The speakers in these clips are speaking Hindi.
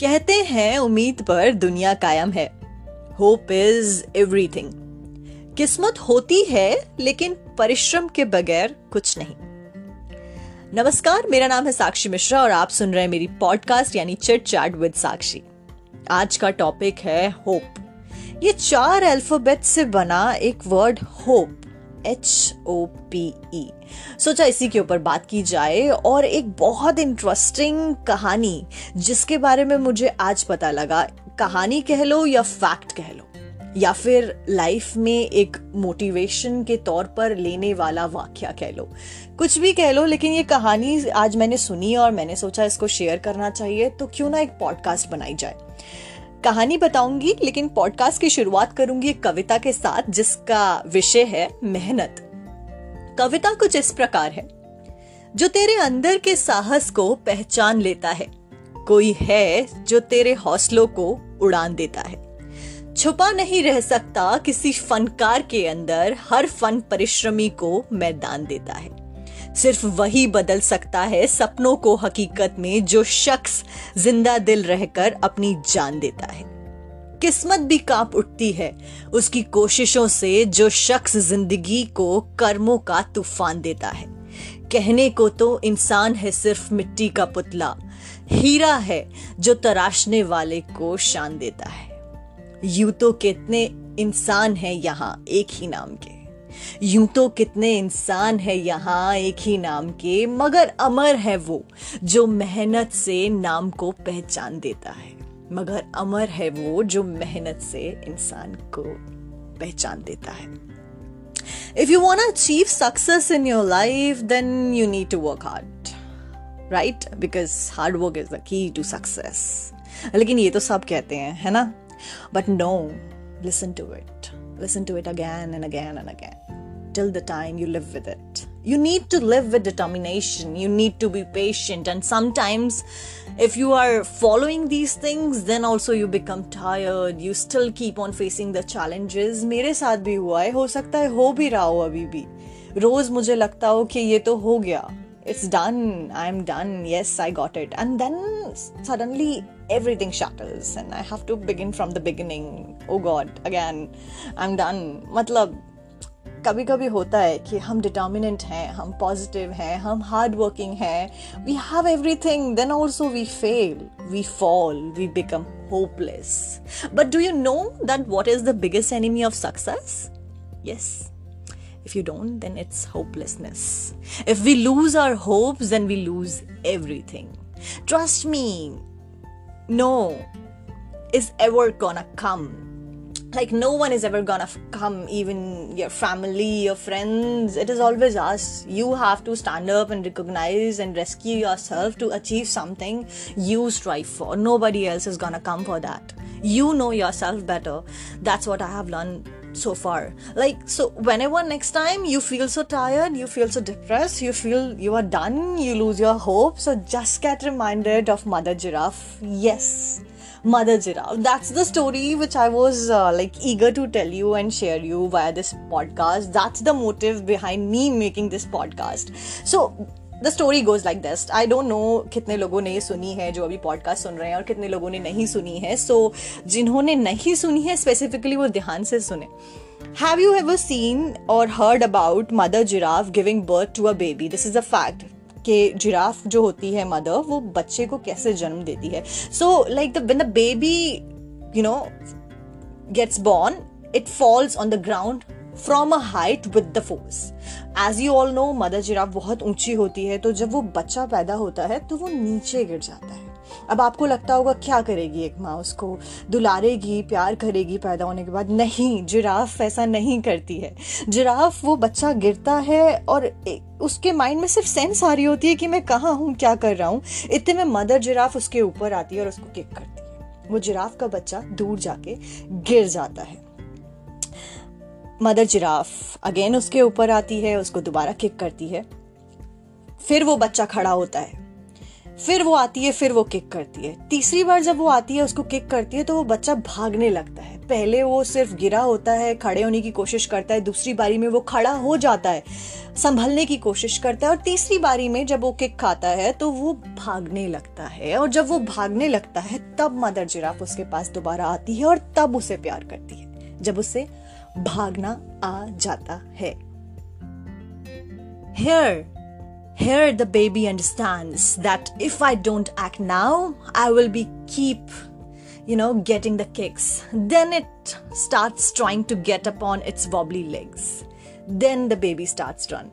कहते हैं, उम्मीद पर दुनिया कायम है। होप इज़ एवरीथिंग किस्मत होती है, लेकिन परिश्रम के बगैर कुछ नहीं। नमस्कार, मेरा नाम है साक्षी मिश्रा और आप सुन रहे हैं मेरी पॉडकास्ट यानी चिट चैट विद साक्षी। आज का टॉपिक है होप ये चार अल्फ़ाबेट से बना एक word hope H O P E सोचा इसी के ऊपर बात की जाए और एक बहुत इंटरेस्टिंग कहानी, जिसके बारे में मुझे आज पता लगा। कहानी कह लो या फैक्ट कह लो, या फिर लाइफ में एक मोटिवेशन के तौर पर लेने वाला वाक्य कह लो। कुछ भी कह लो, लेकिन ये कहानी आज मैंने सुनी और मैंने सोचा इसको शेयर करना चाहिए तो क्यों ना एक पॉडकास्ट बनाई जाए। कहानी बताऊँगी, लेकिन पॉडकास्ट की शुरुआत करूँगी एक कविता के साथ, जिसका विषय है मेहनत। कविता कुछ इस प्रकार है। जो तेरे अंदर के साहस को पहचान लेता है, कोई है जो तेरे हौसलों को उड़ान देता है। छुपा नहीं रह सकता किसी फनकार के अंदर, हर फन परिश्रमी को मैदान देता है। सिर्फ़ वही बदल सकता है सपनों को हकीकत में जो शख्स ज़िंदा दिल रहकर अपनी जान देता है। किस्मत भी काँप उठती है उसकी कोशिशों से जो शख्स ज़िंदगी को कर्मों का तूफ़ान देता है। कहने को तो इंसान है सिर्फ़ मिट्टी का पुतला, हीरा है जो तराशने वाले को शान देता है। यू तो कितने इंसान हैं यहाँ एक ही नाम के। यूँ तो कितने इंसान है यहाँ एक ही नाम के, मगर अमर है वो, जो मेहनत से नाम को पहचान देता है। मगर अमर है वो, जो मेहनत से इंसान को पहचान देता है। If you want achieve success in your life then you need to work hard right because hard work is the key to success लेकिन ये तो सब कहते हैं, है ना? But no listen to it listen to it again and again and again till the time you live with it. You need to live with determination. You need to be patient. And sometimes, if you are following these things, then also you become tired. You still keep on facing the challenges. मेरे साथ भी हुआ है हो सकता है हो भी रहा हो अभी भी रोज मुझे लगता हो कि ये तो हो गया it's done i'm done yes i got it and then suddenly everything shatters and i have to begin from the beginning oh god again i'm done matlab कभी कभी होता है कि हम डिटर्मिनेंट हैं हम पॉजिटिव हैं हम हार्ड वर्किंग हैं we have everything then also we fail we fall we become hopeless but do you know that what is the biggest enemy of success yes If you don't, then it's hopelessness. If we lose our hopes, then we lose everything. Trust me, no is ever gonna come. Like, no one is ever gonna come, even your family, your friends. It is always us. You have to stand up and recognize and rescue yourself to achieve something you strive for. Nobody else is gonna come for that. You know yourself better. That's what I have learned so far. Like so whenever next time you feel so tired you feel so depressed you feel you are done you lose your hope so just get reminded of mother giraffe. Yes. Mother giraffe. That's the story which i was uh, like eager to tell you and share you via this podcast. That's the motive behind me making this podcast. So the story goes like this I don't know कितने लोगों ने सुनी है जो अभी पॉडकास्ट सुन रहे हैं और कितने लोगों ने नहीं सुनी है। सो so, जिन्होंने नहीं सुनी है स्पेसिफिकली वो ध्यान से सुने। हैव यू एवर सीन और heard about mother giraffe giving birth to a baby this is a fact कि जिराफ जो होती है मदर वो बच्चे को कैसे जन्म देती है। So like the the baby you know gets born it falls on the ground from a height with the force as you all know mother giraffe बहुत ऊँची होती है तो जब वो बच्चा पैदा होता है तो वो नीचे गिर जाता है। अब आपको लगता होगा, क्या करेगी एक माँ उसको? दुलारेगी, प्यार करेगी पैदा होने के बाद। नहीं, जिराफ ऐसा नहीं करती है। जिराफ, वो बच्चा गिरता है और उसके माइंड में सिर्फ़ सेंस आ रही होती है कि मैं कहाँ हूँ, क्या कर रहा हूँ। इतने में मदर जिराफ उसके ऊपर आती है और उसको किक करती है। वो जिराफ का बच्चा दूर जाके गिर जाता है। मदर जिराफ अगेन उसके ऊपर आती है, उसको दोबारा किक करती है। फिर वो बच्चा खड़ा होता है। फिर वो आती है, फिर वो किक करती है। तीसरी बार जब वो आती है, उसको किक करती है तो वो बच्चा भागने लगता है। पहले वो सिर्फ़ गिरा होता है, खड़े होने की कोशिश करता है, दूसरी बारी में वो खड़ा हो जाता है, संभलने की कोशिश करता है, और तीसरी बारी में जब वो किक खाता है तो वो भागने लगता है। और जब वो भागने लगता है, तब मदर जिराफ उसके पास दोबारा आती है और तब उसे प्यार करती है। जब उसे भागना आ जाता है Here, here the baby understands that if I don't act now, I will be keep, you know, getting the kicks. Then it starts trying to get upon its wobbly legs. Then the baby starts run.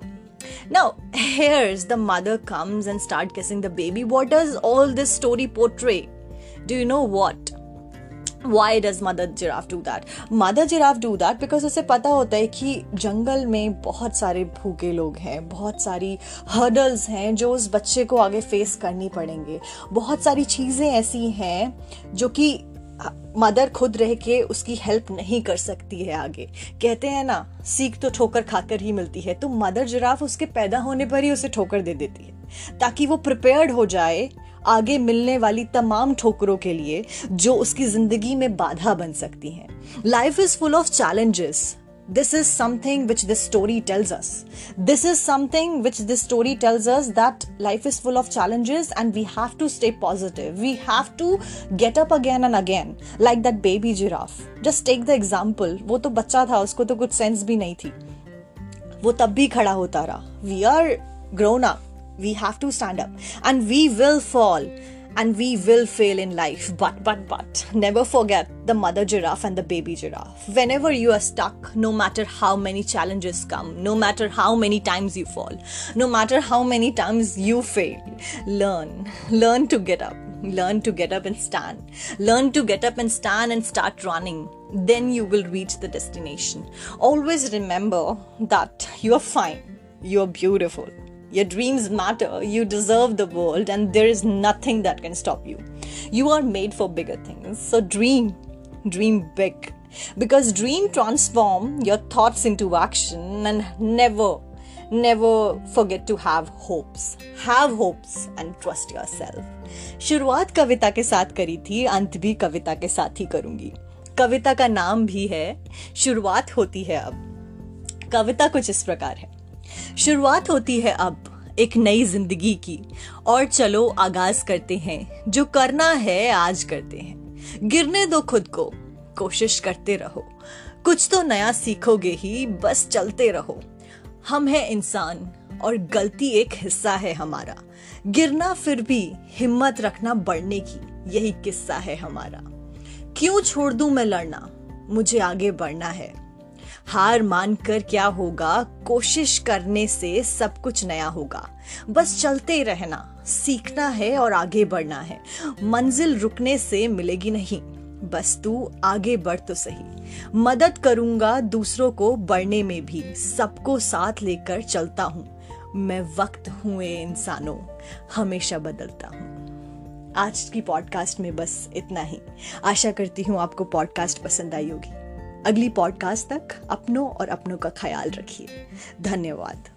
Now, here's the mother comes and start kissing the baby. What does all this story portray? Do you know what? Why does mother giraffe do that mother giraffe do that because उसे पता होता है कि जंगल में बहुत सारे भूखे लोग हैं, बहुत सारी हर्डल्स हैं जो उस बच्चे को आगे फेस करनी पड़ेंगे। बहुत सारी चीज़ें ऐसी हैं जो कि मदर खुद रह के उसकी हेल्प नहीं कर सकती है आगे। कहते हैं ना, सीख तो ठोकर खाकर ही मिलती है तो मदर जिराफ उसके पैदा होने पर ही उसे ठोकर दे देती है, ताकि वो प्रिपेयर्ड हो जाए आगे मिलने वाली तमाम ठोकरों के लिए जो उसकी ज़िंदगी में बाधा बन सकती हैं। Life is full of challenges this is something which this story tells us this is something which this story tells us that life is full of challenges and we have to stay positive we have to get up again and again like that baby giraffe just take the example वो तो बच्चा था, उसको तो कुछ सेंस भी नहीं थी। वो तब भी खड़ा होता रहा। We are grown up we have to stand up. And we will fall. And we will fail in life. But but but never forget the mother giraffe and the baby giraffe. Whenever you are stuck no matter how many challenges come no matter how many times you fall no matter how many times you fail learn. Learn to get up. Learn to get up and stand. Learn to get up and stand and start running. Then you will reach the destination. Always remember that you are fine. You are beautiful your dreams matter. You deserve the world, and there is nothing that can stop you. You are made for bigger things. So dream, dream big. Because dream transform your thoughts into action and never, never forget to have hopes. Have hopes and trust yourself. शुरुआत कविता के साथ करी थी अंत भी कविता के साथ ही करूंगी कविता का नाम भी है शुरुआत होती है अब कविता कुछ इस प्रकार है शुरुआत होती है अब एक नई ज़िंदगी की। और चलो आगाज़ करते हैं, जो करना है आज करते हैं। गिरने दो खुद को, कोशिश करते रहो। कुछ तो नया सीखोगे ही, बस चलते रहो। हम हैं इंसान, और गलती एक हिस्सा है हमारा। गिरना फिर भी, हिम्मत रखना बढ़ने की, यही किस्सा है हमारा। क्यों छोड़ दूँ मैं लड़ना? मुझे आगे बढ़ना है। हार मानकर क्या होगा? कोशिश करने से सब कुछ नया होगा। बस चलते रहना। सीखना है और आगे बढ़ना है। मंजिल रुकने से मिलेगी नहीं। बस तू आगे बढ़ तो सही। मदद करूँगा दूसरों को बढ़ने में भी। सबको साथ लेकर चलता हूँ। मैं वक्त हुए इंसानों। हमेशा बदलता हूँ। आज की पॉडकास्ट में बस इतना ही। आशा करती हूँ आपको पॉडकास्ट पसंद आई होगी। अगली पॉडकास्ट तक अपनों और अपनों का ख्याल रखिए। धन्यवाद।